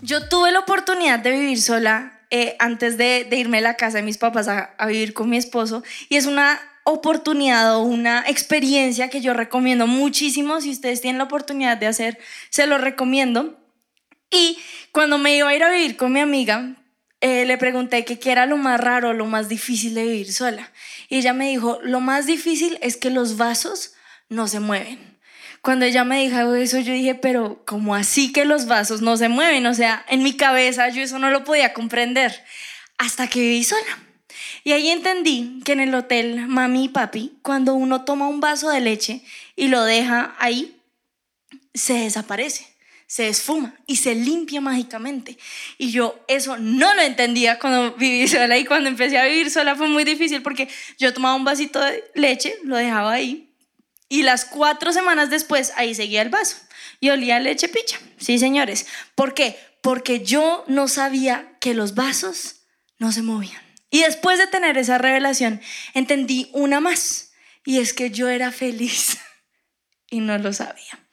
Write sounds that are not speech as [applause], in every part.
Yo tuve la oportunidad de vivir sola eh, antes de, irme a la casa de mis papás a, vivir con mi esposo y es una oportunidad o una experiencia que yo recomiendo muchísimo. Si ustedes tienen la oportunidad de hacer, se lo recomiendo. Y cuando me iba a ir a vivir con mi amiga, eh, le pregunté qué era lo más raro, lo más difícil de vivir sola. Y ella me dijo, lo más difícil es que los vasos no se mueven. Cuando ella me dijo eso, yo dije, pero ¿cómo así que los vasos no se mueven? O sea, en mi cabeza yo eso no lo podía comprender hasta que viví sola. Y ahí entendí que en el hotel mami y papi, cuando uno toma un vaso de leche y lo deja ahí, se desaparece, se esfuma y se limpia mágicamente. Y yo eso no lo entendía cuando viví sola y cuando empecé a vivir sola fue muy difícil porque yo tomaba un vasito de leche, lo dejaba ahí y las cuatro semanas después, ahí seguía el vaso. Y olía leche picha. Sí, señores. ¿Por qué? Porque yo no sabía que los vasos no se movían. Y después de tener esa revelación, entendí una más. Y es que yo era feliz [laughs] y no lo sabía.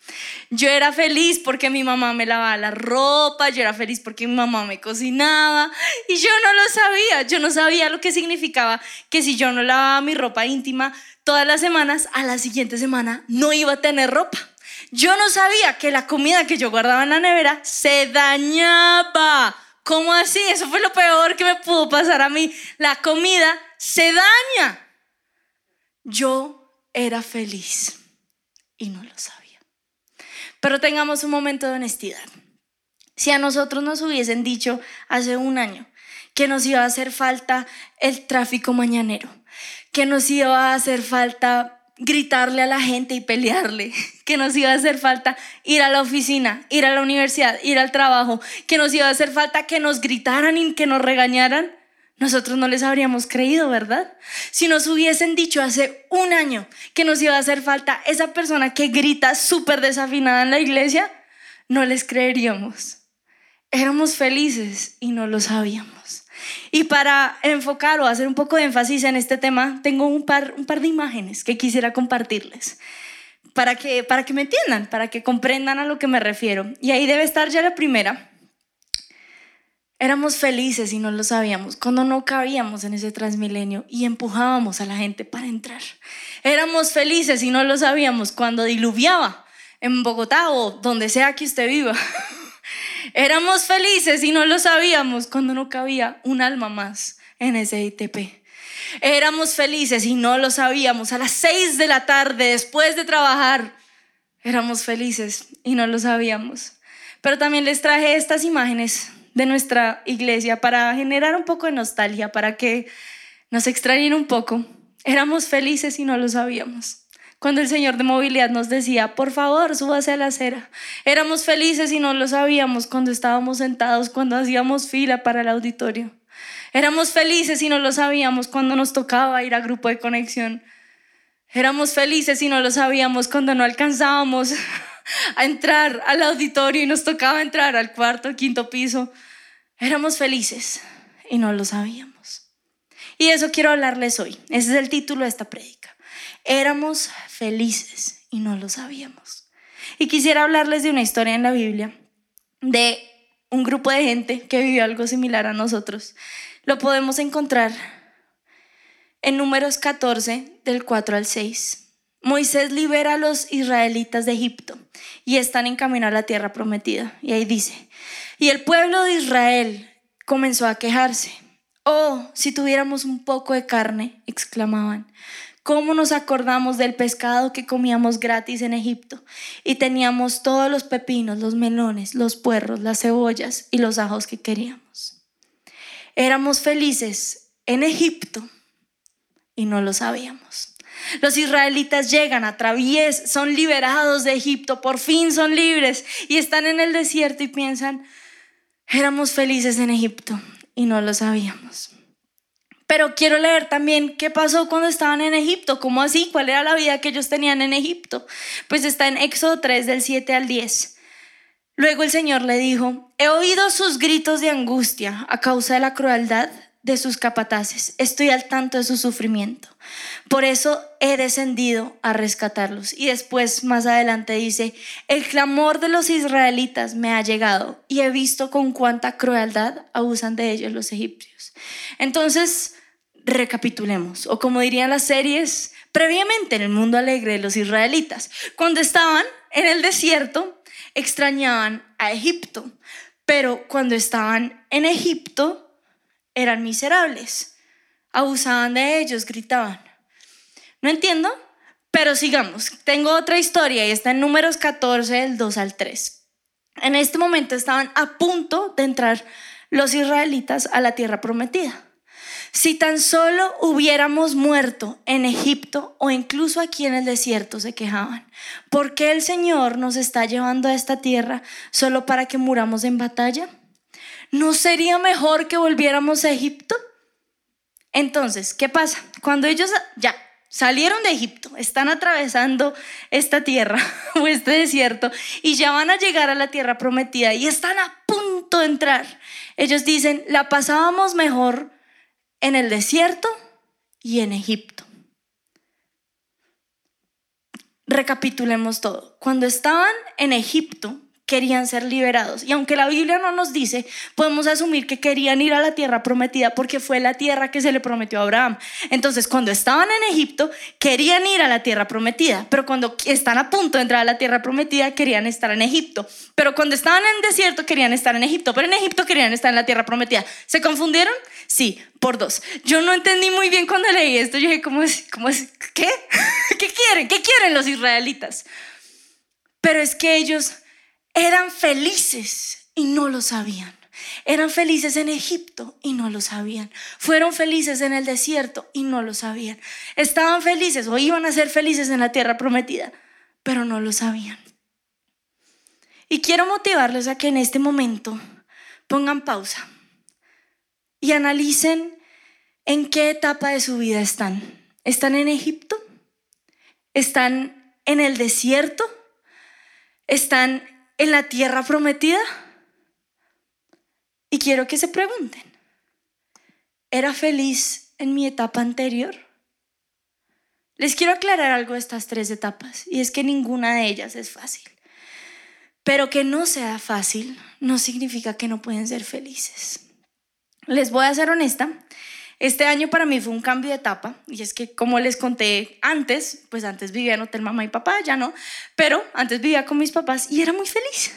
Yo era feliz porque mi mamá me lavaba la ropa, yo era feliz porque mi mamá me cocinaba y yo no lo sabía, yo no sabía lo que significaba que si yo no lavaba mi ropa íntima todas las semanas, a la siguiente semana no iba a tener ropa. Yo no sabía que la comida que yo guardaba en la nevera se dañaba. ¿Cómo así? Eso fue lo peor que me pudo pasar a mí. La comida se daña. Yo era feliz y no lo sabía. Pero tengamos un momento de honestidad. Si a nosotros nos hubiesen dicho hace un año que nos iba a hacer falta el tráfico mañanero, que nos iba a hacer falta gritarle a la gente y pelearle, [laughs] que nos iba a hacer falta ir a la oficina, ir a la universidad, ir al trabajo, que nos iba a hacer falta que nos gritaran y que nos regañaran, nosotros no les habríamos creído, ¿verdad? Si nos hubiesen dicho hace un año que nos iba a hacer falta esa persona que grita súper desafinada en la iglesia, no les creeríamos. Éramos felices y no lo sabíamos. Y para enfocar o hacer un poco de énfasis en este tema, tengo un par, un par de imágenes que quisiera compartirles para que, para que me entiendan, para que comprendan a lo que me refiero. Y ahí debe estar ya la primera. Éramos felices y no lo sabíamos cuando no cabíamos en ese transmilenio y empujábamos a la gente para entrar. Éramos felices y no lo sabíamos cuando diluviaba en Bogotá o donde sea que usted viva. [laughs] Éramos felices y no lo sabíamos cuando no cabía un alma más en ese ITP. Éramos felices y no lo sabíamos a las seis de la tarde después de trabajar. Éramos felices y no lo sabíamos. Pero también les traje estas imágenes de nuestra iglesia para generar un poco de nostalgia, para que nos extrañen un poco. Éramos felices y no lo sabíamos. Cuando el señor de movilidad nos decía, por favor, súbase a la acera. Éramos felices y no lo sabíamos cuando estábamos sentados, cuando hacíamos fila para el auditorio. Éramos felices y no lo sabíamos cuando nos tocaba ir a grupo de conexión. Éramos felices y no lo sabíamos cuando no alcanzábamos a entrar al auditorio y nos tocaba entrar al cuarto, quinto piso. Éramos felices y no lo sabíamos. Y eso quiero hablarles hoy. Ese es el título de esta prédica. Éramos felices y no lo sabíamos. Y quisiera hablarles de una historia en la Biblia de un grupo de gente que vivió algo similar a nosotros. Lo podemos encontrar en números 14 del 4 al 6. Moisés libera a los israelitas de Egipto y están en camino a la tierra prometida. Y ahí dice, y el pueblo de Israel comenzó a quejarse. Oh, si tuviéramos un poco de carne, exclamaban. ¿Cómo nos acordamos del pescado que comíamos gratis en Egipto? Y teníamos todos los pepinos, los melones, los puerros, las cebollas y los ajos que queríamos. Éramos felices en Egipto y no lo sabíamos. Los israelitas llegan, atraviesan, son liberados de Egipto, por fin son libres y están en el desierto y piensan, éramos felices en Egipto y no lo sabíamos. Pero quiero leer también qué pasó cuando estaban en Egipto, cómo así, cuál era la vida que ellos tenían en Egipto. Pues está en Éxodo 3 del 7 al 10. Luego el Señor le dijo, he oído sus gritos de angustia a causa de la crueldad de sus capataces, estoy al tanto de su sufrimiento. Por eso he descendido a rescatarlos. Y después, más adelante dice, el clamor de los israelitas me ha llegado y he visto con cuánta crueldad abusan de ellos los egipcios. Entonces, recapitulemos, o como dirían las series, previamente en el mundo alegre de los israelitas, cuando estaban en el desierto, extrañaban a Egipto, pero cuando estaban en Egipto, eran miserables, abusaban de ellos, gritaban. No entiendo, pero sigamos. Tengo otra historia y está en números 14, del 2 al 3. En este momento estaban a punto de entrar los israelitas a la tierra prometida. Si tan solo hubiéramos muerto en Egipto o incluso aquí en el desierto, se quejaban. ¿Por qué el Señor nos está llevando a esta tierra solo para que muramos en batalla? ¿No sería mejor que volviéramos a Egipto? Entonces, ¿qué pasa? Cuando ellos ya salieron de Egipto, están atravesando esta tierra [laughs] o este desierto y ya van a llegar a la tierra prometida y están a punto de entrar. Ellos dicen, la pasábamos mejor en el desierto y en Egipto. Recapitulemos todo. Cuando estaban en Egipto, querían ser liberados. Y aunque la Biblia no nos dice, podemos asumir que querían ir a la tierra prometida porque fue la tierra que se le prometió a Abraham. Entonces, cuando estaban en Egipto, querían ir a la tierra prometida, pero cuando están a punto de entrar a la tierra prometida, querían estar en Egipto. Pero cuando estaban en desierto, querían estar en Egipto, pero en Egipto querían estar en la tierra prometida. ¿Se confundieron? Sí, por dos. Yo no entendí muy bien cuando leí esto. Yo dije, ¿cómo es? ¿Cómo es? ¿Qué? [laughs] ¿Qué quieren? ¿Qué quieren los israelitas? Pero es que ellos eran felices y no lo sabían. Eran felices en Egipto y no lo sabían. Fueron felices en el desierto y no lo sabían. Estaban felices o iban a ser felices en la tierra prometida, pero no lo sabían. Y quiero motivarles a que en este momento pongan pausa y analicen en qué etapa de su vida están. ¿Están en Egipto? ¿Están en el desierto? ¿Están en la tierra prometida? Y quiero que se pregunten, ¿era feliz en mi etapa anterior? Les quiero aclarar algo de estas tres etapas, y es que ninguna de ellas es fácil. Pero que no sea fácil no significa que no pueden ser felices. Les voy a ser honesta, este año para mí fue un cambio de etapa y es que como les conté antes, pues antes vivía en hotel mamá y papá, ya no, pero antes vivía con mis papás y era muy feliz.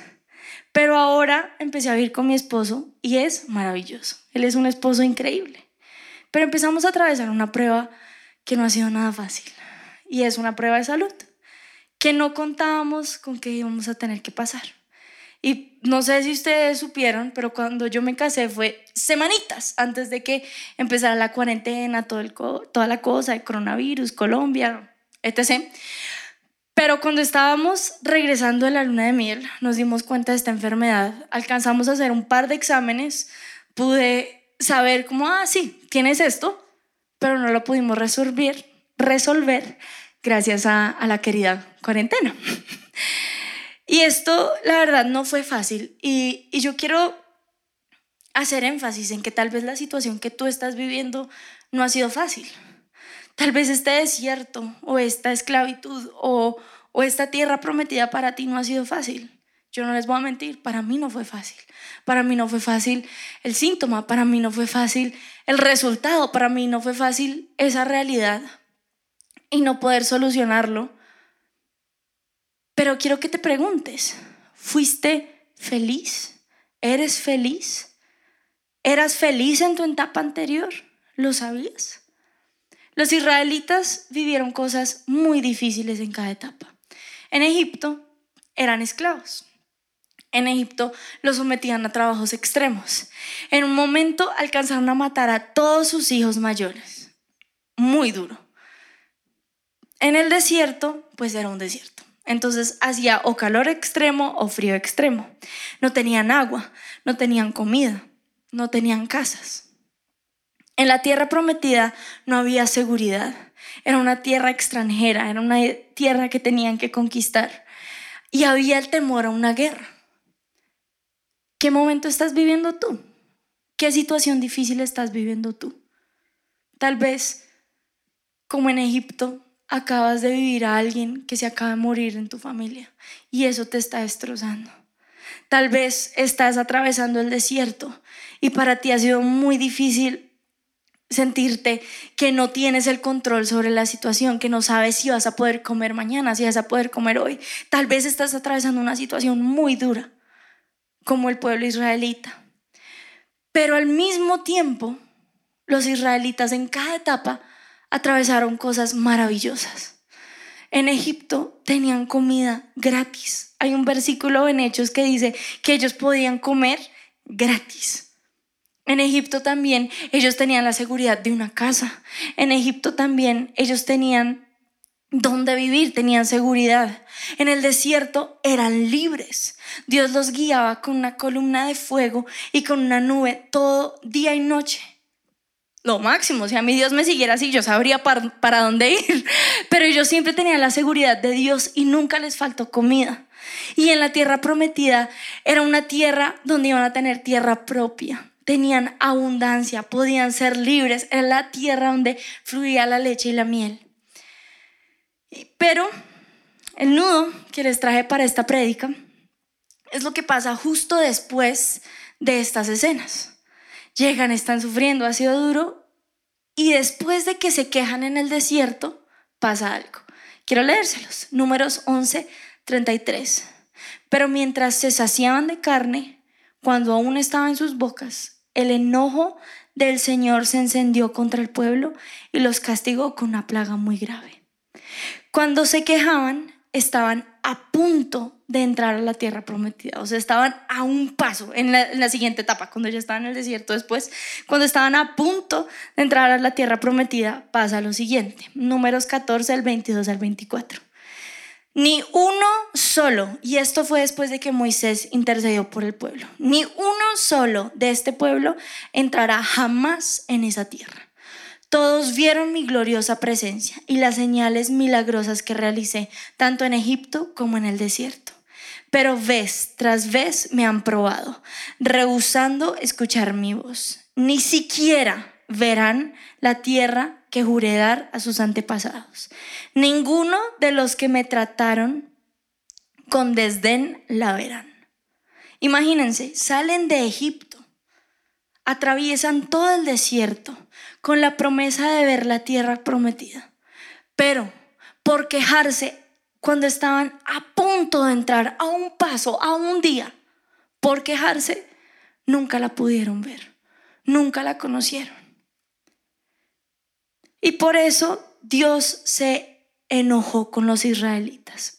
Pero ahora empecé a vivir con mi esposo y es maravilloso. Él es un esposo increíble. Pero empezamos a atravesar una prueba que no ha sido nada fácil y es una prueba de salud que no contábamos con que íbamos a tener que pasar. No sé si ustedes supieron, pero cuando yo me casé fue semanitas antes de que empezara la cuarentena, el, toda la cosa de coronavirus, Colombia, etc. Pero cuando estábamos regresando de la luna de miel, nos dimos cuenta de esta enfermedad, alcanzamos a hacer un par de exámenes, pude saber cómo, ah, sí, tienes esto, pero no lo pudimos resolver, resolver gracias a la querida cuarentena. [laughs] Y esto, la verdad, no fue fácil. Y, yo quiero hacer énfasis en que tal vez la situación que tú estás viviendo no ha sido fácil. Tal vez este desierto o esta esclavitud o, o esta tierra prometida para ti no ha sido fácil. Yo no les voy a mentir, para mí no fue fácil. Para mí no fue fácil el síntoma, para mí no fue fácil el resultado, para mí no fue fácil esa realidad y no poder solucionarlo pero quiero que te preguntes, ¿fuiste feliz? ¿Eres feliz? ¿Eras feliz en tu etapa anterior? ¿Lo sabías? Los israelitas vivieron cosas muy difíciles en cada etapa. En Egipto eran esclavos. En Egipto los sometían a trabajos extremos. En un momento alcanzaron a matar a todos sus hijos mayores. Muy duro. En el desierto, pues era un desierto. Entonces hacía o calor extremo o frío extremo. No tenían agua, no tenían comida, no tenían casas. En la tierra prometida no había seguridad. Era una tierra extranjera, era una tierra que tenían que conquistar. Y había el temor a una guerra. ¿Qué momento estás viviendo tú? ¿Qué situación difícil estás viviendo tú? Tal vez, como en Egipto, acabas de vivir a alguien que se acaba de morir en tu familia y eso te está destrozando. Tal vez estás atravesando el desierto y para ti ha sido muy difícil sentirte que no tienes el control sobre la situación, que no sabes si vas a poder comer mañana, si vas a poder comer hoy. Tal vez estás atravesando una situación muy dura, como el pueblo israelita. Pero al mismo tiempo, los israelitas en cada etapa atravesaron cosas maravillosas. En Egipto tenían comida gratis. Hay un versículo en Hechos que dice que ellos podían comer gratis. En Egipto también ellos tenían la seguridad de una casa. En Egipto también ellos tenían donde vivir, tenían seguridad. En el desierto eran libres. Dios los guiaba con una columna de fuego y con una nube todo día y noche lo máximo. Si a mi Dios me siguiera así, yo sabría para, dónde ir. [laughs] Pero ellos siempre tenían la seguridad de Dios y nunca les faltó comida. Y en la tierra prometida era una tierra donde iban a tener tierra propia. Tenían abundancia, podían ser libres. Era la tierra donde fluía la leche y la miel. Pero el nudo que les traje para esta prédica es lo que pasa justo después de estas escenas. Llegan, están sufriendo, ha sido duro, y después de que se quejan en el desierto, pasa algo. Quiero leérselos. Números 11, 33. Pero mientras se saciaban de carne, cuando aún estaba en sus bocas, el enojo del Señor se encendió contra el pueblo y los castigó con una plaga muy grave. Cuando se quejaban, estaban a punto de entrar a la tierra prometida. O sea, estaban a un paso en la, siguiente etapa, cuando ya estaban en el desierto después, cuando estaban a punto de entrar a la tierra prometida, pasa lo siguiente. Números 14, del 22 al 24. Ni uno solo, y esto fue después de que Moisés intercedió por el pueblo, ni uno solo de este pueblo entrará jamás en esa tierra todos vieron mi gloriosa presencia y las señales milagrosas que realicé, tanto en Egipto como en el desierto. Pero vez tras vez me han probado, rehusando escuchar mi voz. Ni siquiera verán la tierra que juré dar a sus antepasados. Ninguno de los que me trataron con desdén la verán. Imagínense, salen de Egipto, atraviesan todo el desierto, con la promesa de ver la tierra prometida. Pero por quejarse cuando estaban a punto de entrar a un paso, a un día, por quejarse, nunca la pudieron ver, nunca la conocieron. Y por eso Dios se enojó con los israelitas.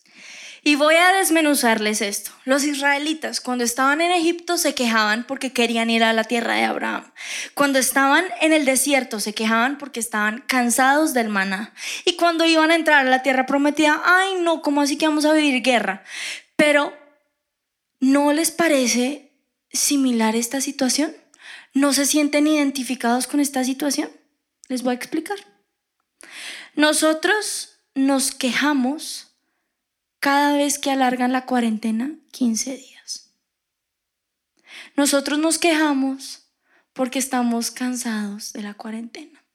Y voy a desmenuzarles esto. Los israelitas cuando estaban en Egipto se quejaban porque querían ir a la tierra de Abraham. Cuando estaban en el desierto se quejaban porque estaban cansados del maná. Y cuando iban a entrar a la tierra prometida, ay no, ¿cómo así que vamos a vivir guerra? Pero ¿no les parece similar esta situación? ¿No se sienten identificados con esta situación? Les voy a explicar. Nosotros nos quejamos cada vez que alargan la cuarentena 15 días. Nosotros nos quejamos porque estamos cansados de la cuarentena.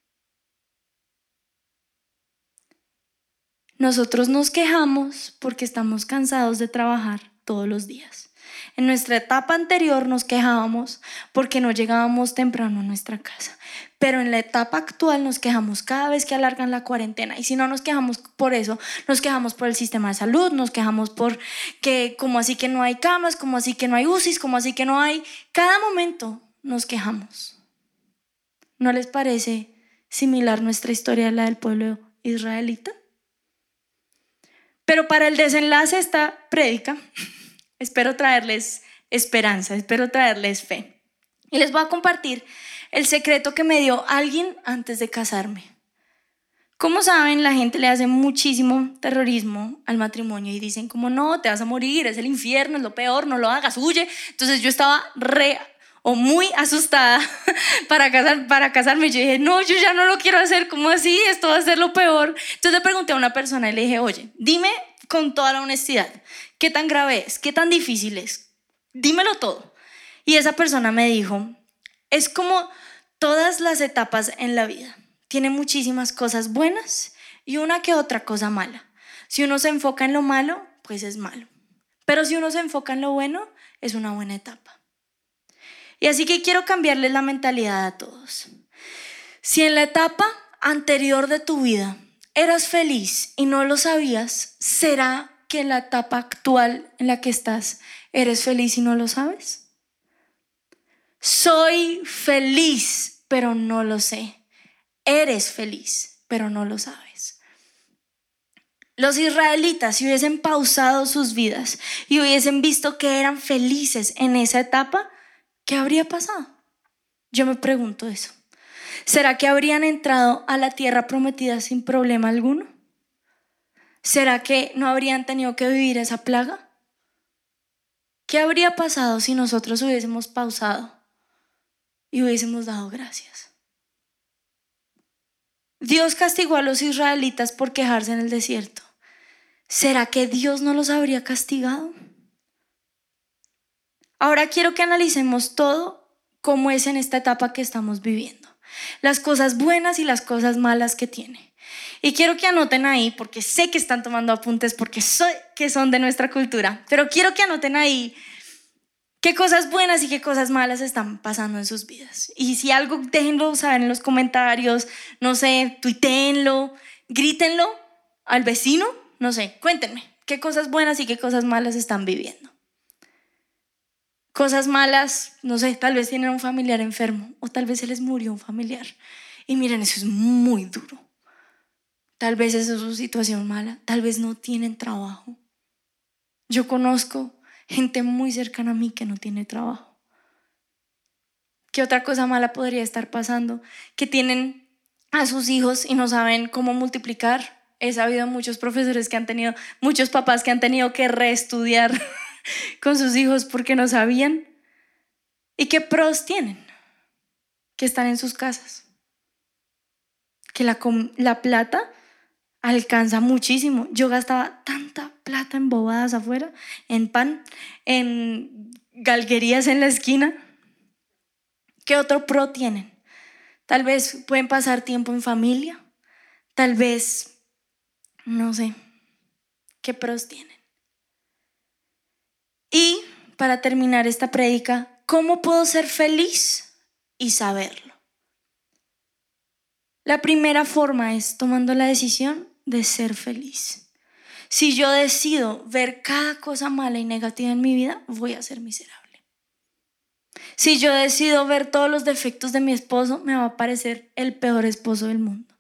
Nosotros nos quejamos porque estamos cansados de trabajar todos los días. En nuestra etapa anterior nos quejábamos porque no llegábamos temprano a nuestra casa. Pero en la etapa actual nos quejamos cada vez que alargan la cuarentena. Y si no nos quejamos por eso, nos quejamos por el sistema de salud, nos quejamos por que como así que no hay camas, como así que no hay UCIs, como así que no hay... Cada momento nos quejamos. ¿No les parece similar nuestra historia a la del pueblo israelita? Pero para el desenlace de esta prédica, espero traerles esperanza, espero traerles fe. Y les voy a compartir el secreto que me dio alguien antes de casarme. Como saben, la gente le hace muchísimo terrorismo al matrimonio y dicen como no, te vas a morir, es el infierno, es lo peor, no lo hagas, huye. Entonces yo estaba re o muy asustada [laughs] para, casar, para casarme. Yo dije, no, yo ya no lo quiero hacer, ¿cómo así? Esto va a ser lo peor. Entonces le pregunté a una persona y le dije, oye, dime con toda la honestidad, ¿qué tan grave es? ¿Qué tan difícil es? Dímelo todo. Y esa persona me dijo, Es como todas las etapas en la vida. Tiene muchísimas cosas buenas y una que otra cosa mala. Si uno se enfoca en lo malo, pues es malo. Pero si uno se enfoca en lo bueno, es una buena etapa. Y así que quiero cambiarles la mentalidad a todos. Si en la etapa anterior de tu vida eras feliz y no lo sabías, ¿será que en la etapa actual en la que estás eres feliz y no lo sabes? Soy feliz, pero no lo sé. Eres feliz, pero no lo sabes. Los israelitas, si hubiesen pausado sus vidas y hubiesen visto que eran felices en esa etapa, ¿qué habría pasado? Yo me pregunto eso. ¿Será que habrían entrado a la tierra prometida sin problema alguno? ¿Será que no habrían tenido que vivir esa plaga? ¿Qué habría pasado si nosotros hubiésemos pausado y hubiésemos dado gracias? Dios castigó a los israelitas por quejarse en el desierto. ¿Será que Dios no los habría castigado? Ahora quiero que analicemos todo cómo es en esta etapa que estamos viviendo. Las cosas buenas y las cosas malas que tiene. Y quiero que anoten ahí, porque sé que están tomando apuntes, porque sé que son de nuestra cultura, pero quiero que anoten ahí qué cosas buenas y qué cosas malas están pasando en sus vidas. Y si algo, déjenlo saber en los comentarios, no sé, tuiteenlo, grítenlo al vecino, no sé, cuéntenme qué cosas buenas y qué cosas malas están viviendo. Cosas malas, no sé, tal vez tienen un familiar enfermo o tal vez se les murió un familiar. Y miren, eso es muy duro. Tal vez es su situación mala, tal vez no tienen trabajo. Yo conozco gente muy cercana a mí que no tiene trabajo. ¿Qué otra cosa mala podría estar pasando? Que tienen a sus hijos y no saben cómo multiplicar. He sabido muchos profesores que han tenido, muchos papás que han tenido que reestudiar [laughs] con sus hijos porque no sabían. ¿Y qué pros tienen? Que están en sus casas. Que la plata alcanza muchísimo. Yo gastaba tanta plata en bobadas afuera, en pan, en galguerías en la esquina. ¿Qué otro pro tienen? Tal vez pueden pasar tiempo en familia. Tal vez, no sé, ¿qué pros tienen? Y para terminar esta prédica, ¿cómo puedo ser feliz y saberlo? La primera forma es tomando la decisión de ser feliz. Si yo decido ver cada cosa mala y negativa en mi vida, voy a ser miserable. Si yo decido ver todos los defectos de mi esposo, me va a parecer el peor esposo del mundo.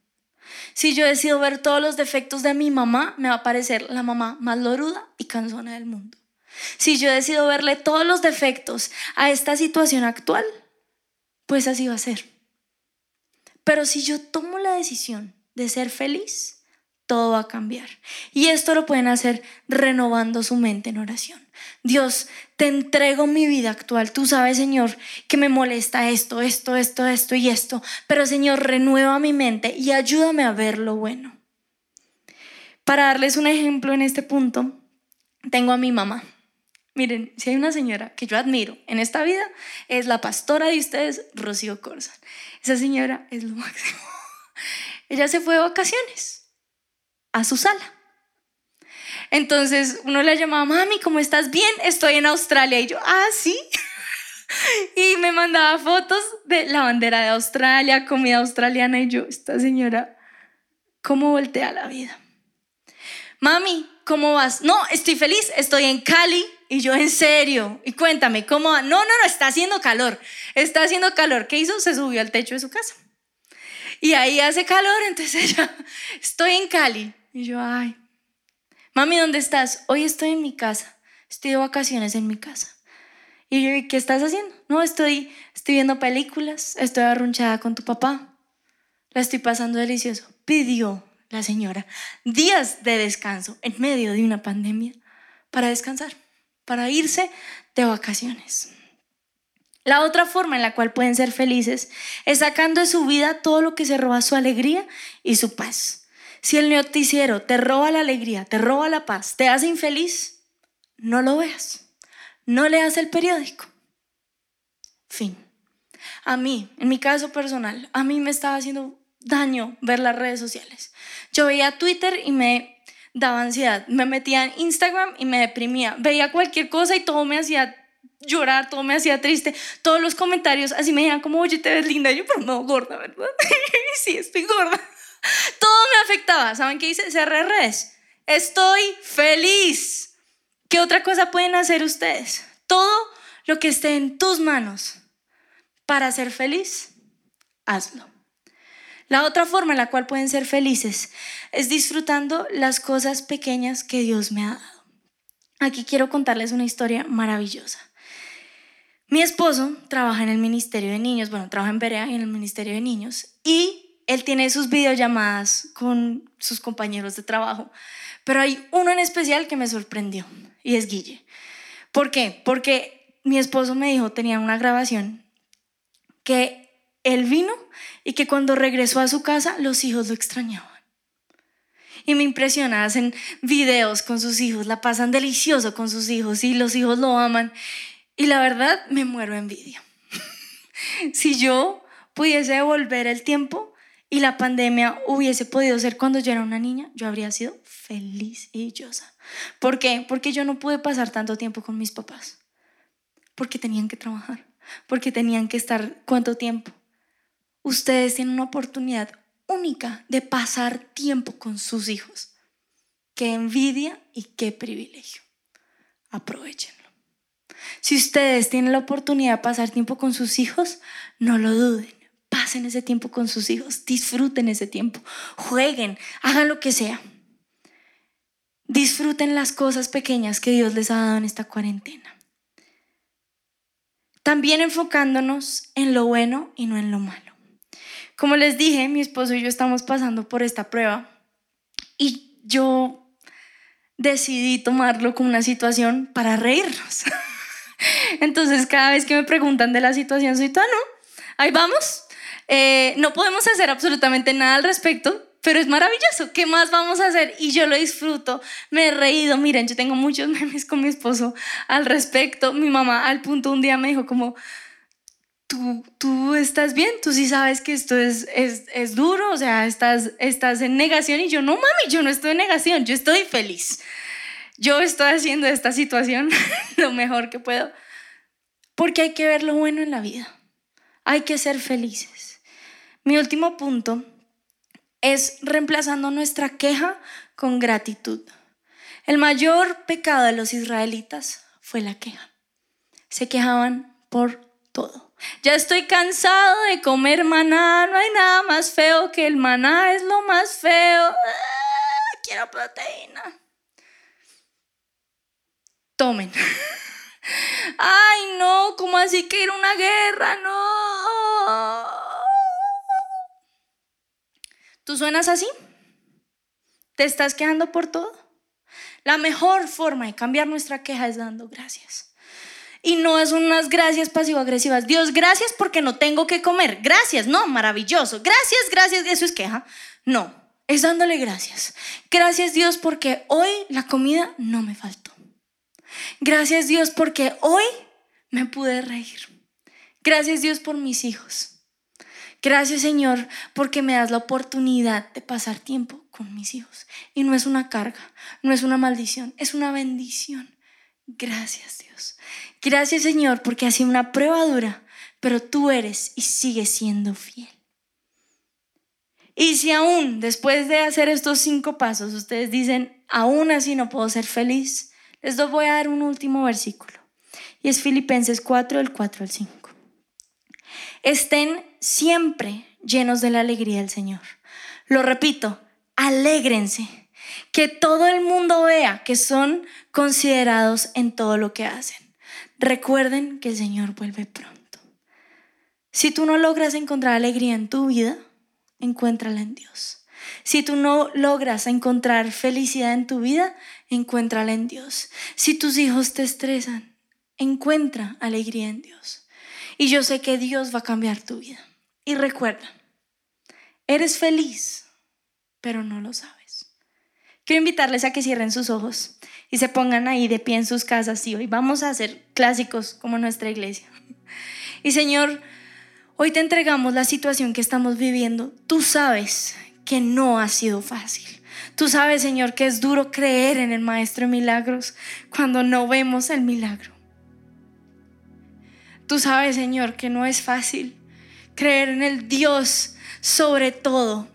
Si yo decido ver todos los defectos de mi mamá, me va a parecer la mamá más loruda y cansona del mundo. Si yo decido verle todos los defectos a esta situación actual, pues así va a ser. Pero si yo tomo la decisión de ser feliz, todo va a cambiar. Y esto lo pueden hacer renovando su mente en oración. Dios, te entrego mi vida actual. Tú sabes, Señor, que me molesta esto, esto, esto, esto y esto. Pero, Señor, renueva mi mente y ayúdame a ver lo bueno. Para darles un ejemplo en este punto, tengo a mi mamá. Miren, si hay una señora que yo admiro en esta vida, es la pastora de ustedes, Rocío Corsa. Esa señora es lo máximo. [laughs] Ella se fue de vacaciones a su sala. Entonces uno le llamaba, mami, ¿cómo estás? Bien, estoy en Australia. Y yo, ah, sí. [laughs] y me mandaba fotos de la bandera de Australia, comida australiana. Y yo, esta señora, ¿cómo voltea la vida? Mami, ¿cómo vas? No, estoy feliz, estoy en Cali. Y yo, en serio. Y cuéntame, ¿cómo va? No, no, no, está haciendo calor. Está haciendo calor. ¿Qué hizo? Se subió al techo de su casa. Y ahí hace calor, [laughs] entonces ella, estoy en Cali. Y yo, ay, mami, ¿dónde estás? Hoy estoy en mi casa. Estoy de vacaciones en mi casa. Y yo, ¿qué estás haciendo? No, estoy, estoy viendo películas, estoy arrunchada con tu papá. La estoy pasando delicioso. Pidió la señora días de descanso en medio de una pandemia para descansar, para irse de vacaciones. La otra forma en la cual pueden ser felices es sacando de su vida todo lo que se roba su alegría y su paz. Si el noticiero te roba la alegría, te roba la paz, te hace infeliz, no lo veas. No leas el periódico. Fin. A mí, en mi caso personal, a mí me estaba haciendo daño ver las redes sociales. Yo veía Twitter y me daba ansiedad. Me metía en Instagram y me deprimía. Veía cualquier cosa y todo me hacía llorar, todo me hacía triste. Todos los comentarios así me decían como, oye, te ves linda. yo, pero no, gorda, ¿verdad? [laughs] sí, estoy gorda. [laughs] Todo me afectaba. ¿Saben qué hice? Cerré redes. Estoy feliz. ¿Qué otra cosa pueden hacer ustedes? Todo lo que esté en tus manos para ser feliz, hazlo. La otra forma en la cual pueden ser felices es disfrutando las cosas pequeñas que Dios me ha dado. Aquí quiero contarles una historia maravillosa. Mi esposo trabaja en el Ministerio de Niños, bueno, trabaja en Berea en el Ministerio de Niños, y él tiene sus videollamadas con sus compañeros de trabajo, pero hay uno en especial que me sorprendió, y es Guille. ¿Por qué? Porque mi esposo me dijo, tenía una grabación, que él vino y que cuando regresó a su casa los hijos lo extrañaban. Y me impresiona, hacen videos con sus hijos, la pasan delicioso con sus hijos y los hijos lo aman. Y la verdad, me muero envidia. [laughs] si yo pudiese devolver el tiempo y la pandemia hubiese podido ser cuando yo era una niña, yo habría sido feliz y dichosa. ¿Por qué? Porque yo no pude pasar tanto tiempo con mis papás. Porque tenían que trabajar. Porque tenían que estar cuánto tiempo. Ustedes tienen una oportunidad única de pasar tiempo con sus hijos. Qué envidia y qué privilegio. Aprovechenlo. Si ustedes tienen la oportunidad de pasar tiempo con sus hijos, no lo duden. Pasen ese tiempo con sus hijos, disfruten ese tiempo, jueguen, hagan lo que sea. Disfruten las cosas pequeñas que Dios les ha dado en esta cuarentena. También enfocándonos en lo bueno y no en lo malo. Como les dije, mi esposo y yo estamos pasando por esta prueba y yo decidí tomarlo como una situación para reírnos. [laughs] Entonces, cada vez que me preguntan de la situación, soy toda, no, ahí vamos. Eh, no podemos hacer absolutamente nada al respecto, pero es maravilloso. ¿Qué más vamos a hacer? Y yo lo disfruto. Me he reído. Miren, yo tengo muchos [laughs] memes con mi esposo al respecto. Mi mamá al punto un día me dijo como, tú, tú estás bien, tú sí sabes que esto es, es, es duro, o sea, estás, estás en negación y yo no, mami, yo no estoy en negación, yo estoy feliz. Yo estoy haciendo esta situación [laughs] lo mejor que puedo, porque hay que ver lo bueno en la vida, hay que ser felices. Mi último punto es reemplazando nuestra queja con gratitud. El mayor pecado de los israelitas fue la queja. Se quejaban por todo. Ya estoy cansado de comer maná, no hay nada más feo que el maná, es lo más feo. Ah, quiero proteína. Tomen. [laughs] Ay, no, ¿cómo así que ir a una guerra? No. ¿Tú suenas así? ¿Te estás quejando por todo? La mejor forma de cambiar nuestra queja es dando gracias. Y no es unas gracias pasivo-agresivas. Dios, gracias porque no tengo que comer. Gracias, no, maravilloso. Gracias, gracias, eso es queja. No, es dándole gracias. Gracias Dios porque hoy la comida no me faltó. Gracias Dios porque hoy me pude reír. Gracias Dios por mis hijos. Gracias Señor porque me das la oportunidad de pasar tiempo con mis hijos. Y no es una carga, no es una maldición, es una bendición. Gracias Dios. Gracias Señor porque ha sido una prueba dura, pero tú eres y sigues siendo fiel. Y si aún después de hacer estos cinco pasos ustedes dicen, aún así no puedo ser feliz, les voy a dar un último versículo. Y es Filipenses 4, del 4 al 5. Estén siempre llenos de la alegría del Señor. Lo repito, alégrense. Que todo el mundo vea que son considerados en todo lo que hacen. Recuerden que el Señor vuelve pronto. Si tú no logras encontrar alegría en tu vida, encuéntrala en Dios. Si tú no logras encontrar felicidad en tu vida, encuéntrala en Dios. Si tus hijos te estresan, encuentra alegría en Dios. Y yo sé que Dios va a cambiar tu vida. Y recuerda, eres feliz, pero no lo sabes. Quiero invitarles a que cierren sus ojos y se pongan ahí de pie en sus casas y hoy vamos a hacer clásicos como nuestra iglesia. Y Señor, Hoy te entregamos la situación que estamos viviendo. Tú sabes que no ha sido fácil. Tú sabes, Señor, que es duro creer en el Maestro de Milagros cuando no vemos el milagro. Tú sabes, Señor, que no es fácil creer en el Dios sobre todo,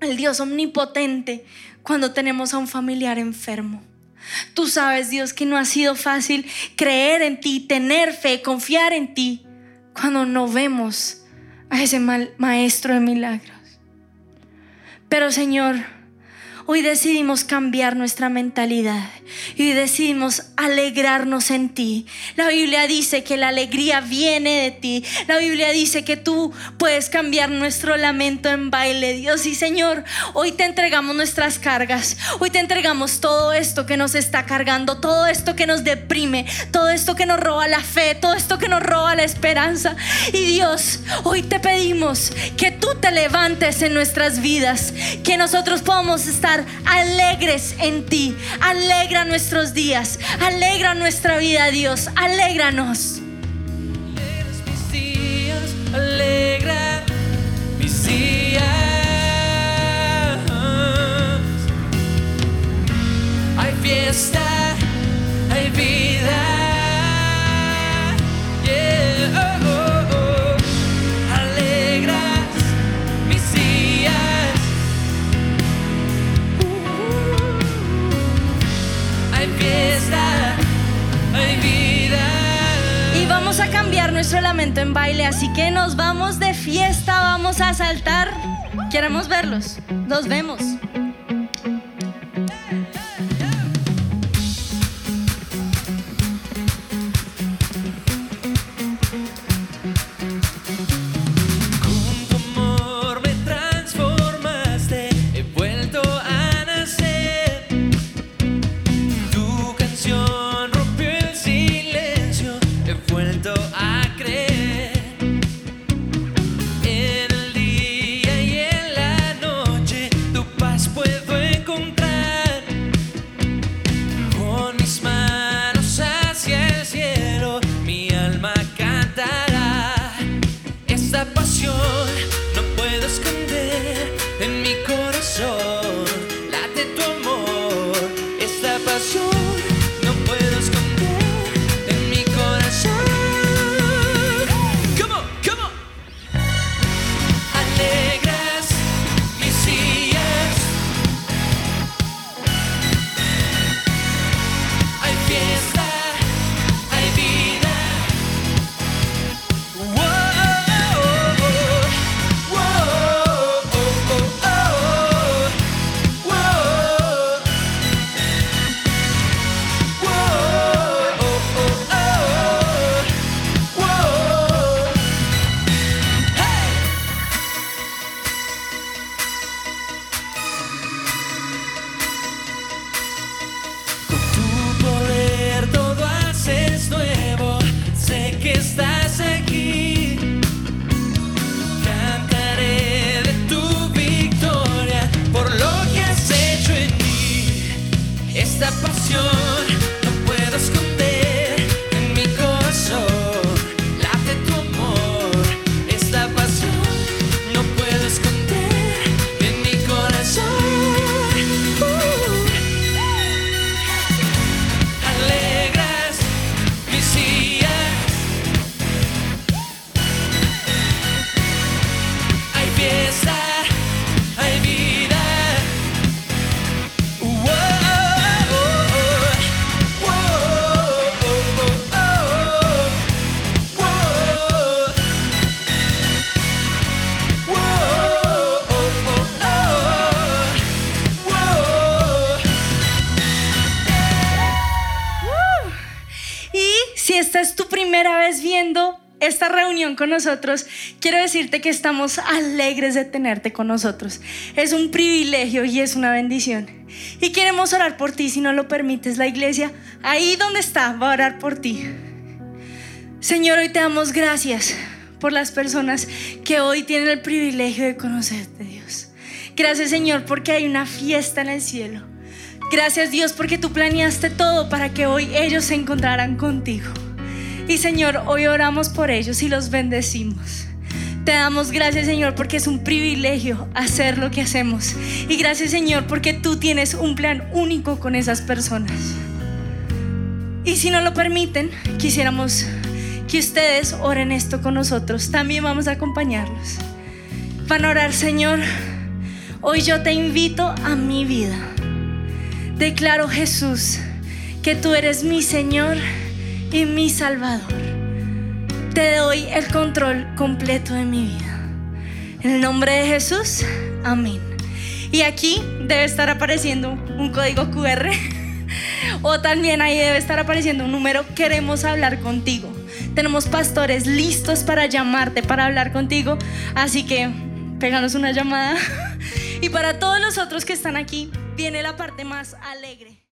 el Dios omnipotente, cuando tenemos a un familiar enfermo. Tú sabes, Dios, que no ha sido fácil creer en ti, tener fe, confiar en ti, cuando no vemos a ese mal maestro de milagros. Pero, Señor, Hoy decidimos cambiar nuestra mentalidad y hoy decidimos alegrarnos en ti. La Biblia dice que la alegría viene de ti. La Biblia dice que tú puedes cambiar nuestro lamento en baile. Dios y Señor, hoy te entregamos nuestras cargas. Hoy te entregamos todo esto que nos está cargando, todo esto que nos deprime, todo esto que nos roba la fe, todo esto que nos roba la esperanza. Y Dios, hoy te pedimos que tú te levantes en nuestras vidas, que nosotros podamos estar alegres en ti. Alegra nuestros días, alegra nuestra vida, Dios, alégranos. Alegra mis días. Hay fiesta, en baile, así que nos vamos de fiesta, vamos a saltar. Queremos verlos. Nos vemos. Con nosotros, quiero decirte que estamos alegres de tenerte con nosotros. Es un privilegio y es una bendición. Y queremos orar por ti, si no lo permites, la iglesia, ahí donde está, va a orar por ti. Señor, hoy te damos gracias por las personas que hoy tienen el privilegio de conocerte, Dios. Gracias, Señor, porque hay una fiesta en el cielo. Gracias, Dios, porque tú planeaste todo para que hoy ellos se encontraran contigo. Y Señor, hoy oramos por ellos y los bendecimos. Te damos gracias, Señor, porque es un privilegio hacer lo que hacemos. Y gracias, Señor, porque tú tienes un plan único con esas personas. Y si no lo permiten, quisiéramos que ustedes oren esto con nosotros. También vamos a acompañarlos. Van a orar, Señor. Hoy yo te invito a mi vida. Declaro, Jesús, que tú eres mi Señor y mi Salvador. Te doy el control completo de mi vida. En el nombre de Jesús, amén. Y aquí debe estar apareciendo un código QR [laughs] o también ahí debe estar apareciendo un número. Queremos hablar contigo. Tenemos pastores listos para llamarte, para hablar contigo. Así que péganos una llamada. [laughs] Y para todos los otros que están aquí, viene la parte más alegre.